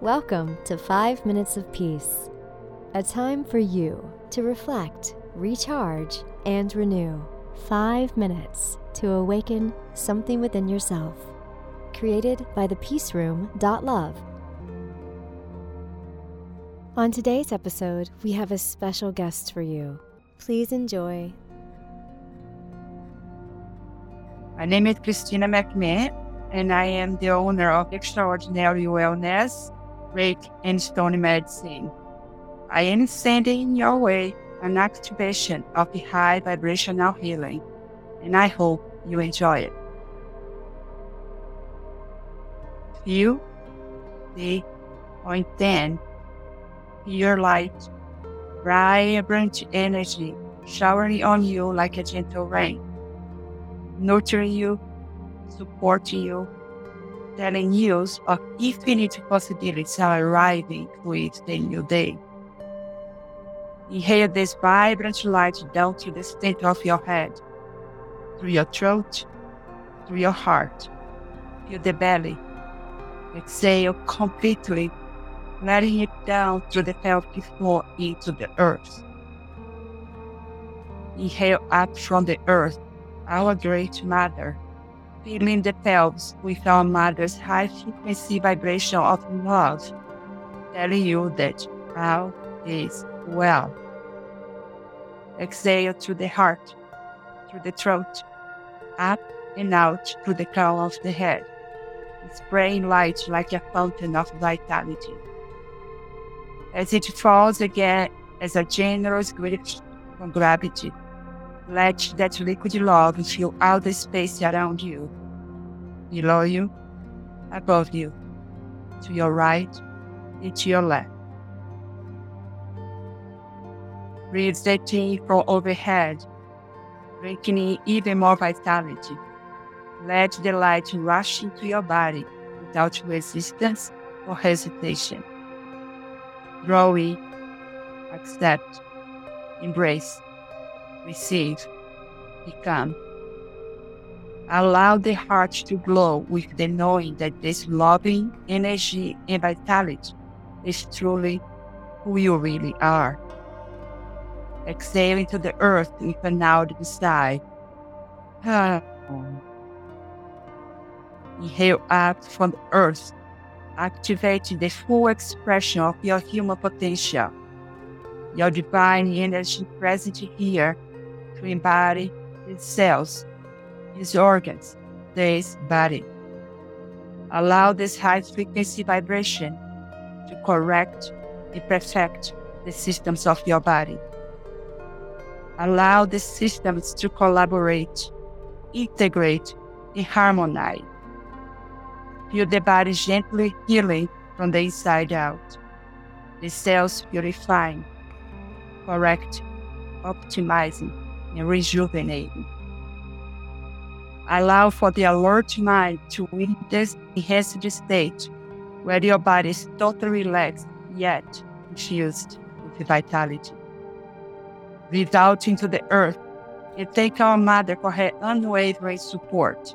Welcome to 5 Minutes of Peace, a time for you to reflect, recharge, and renew. 5 minutes to awaken something within yourself. Created by the thepeaceroom.love. On today's episode, we have a special guest for you. Please enjoy. My name is Cristina MacMahon, and I am the owner of Extraordinary Wellness Reiki, and Stone Medicine. I am sending your way an activation of the high vibrational healing, and I hope you enjoy it. Feel the point ten, your light, vibrant energy showering on you like a gentle rain, nurturing you, supporting you, telling news of infinite possibilities are arriving with the new day. Inhale this vibrant light down to the center of your head, through your throat, through your heart, through the belly. Exhale completely, letting it down through the pelvic floor into the earth. Inhale up from the earth, our great mother filling the pelvis with our mother's high frequency vibration of love, telling you that all is well. Exhale through the heart, through the throat, up and out through the crown of the head, spraying light like a fountain of vitality. As it falls again as a generous gift from gravity, let that liquid love fill all the space around you, below you, above you, to your right and to your left. Breathe that in from overhead, bringing in even more vitality. Let the light rush into your body without resistance or hesitation. Draw in, accept, embrace receive, become. Allow the heart to glow with the knowing that this loving energy and vitality is truly who you really are. Exhale into the earth with an audible sigh. Inhale up from the earth, activating the full expression of your human potential, your divine energy present here to body, his cells, his organs, this body. Allow this high frequency vibration to correct and perfect the systems of your body. Allow the systems to collaborate, integrate, and harmonize. Feel the body gently healing from the inside out. The cells purifying, correct, optimizing, rejuvenating. Allow for the alert mind to witness enhanced state where your body is totally relaxed yet infused with vitality. Breathe out into the earth and thank our mother for her unwavering support.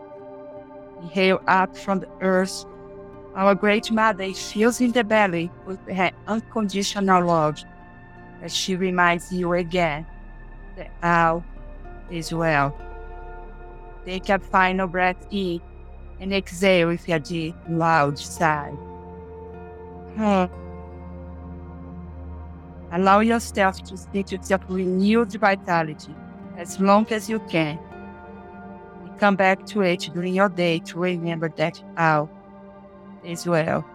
Inhale up from the earth. Our great mother fills in the belly with her unconditional love as she reminds you again that all is well. Take a final breath in and exhale with a deep, loud sigh. Hmm. Allow yourself to sit with your renewed vitality as long as you can. Come back to it during your day to remember that all is well.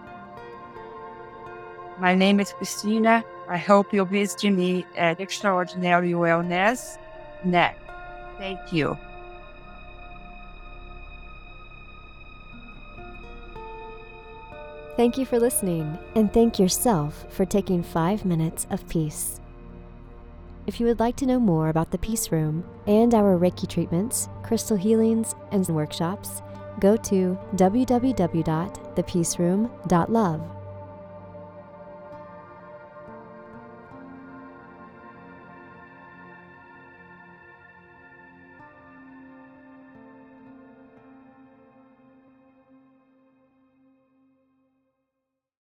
My name is Cristina. I hope you'll visit me at Extraordinary Wellness next. Thank you. Thank you for listening, and thank yourself for taking five minutes of peace. If you would like to know more about the Peace Room and our Reiki treatments, crystal healings, and workshops, go to www.thepeaceroom.love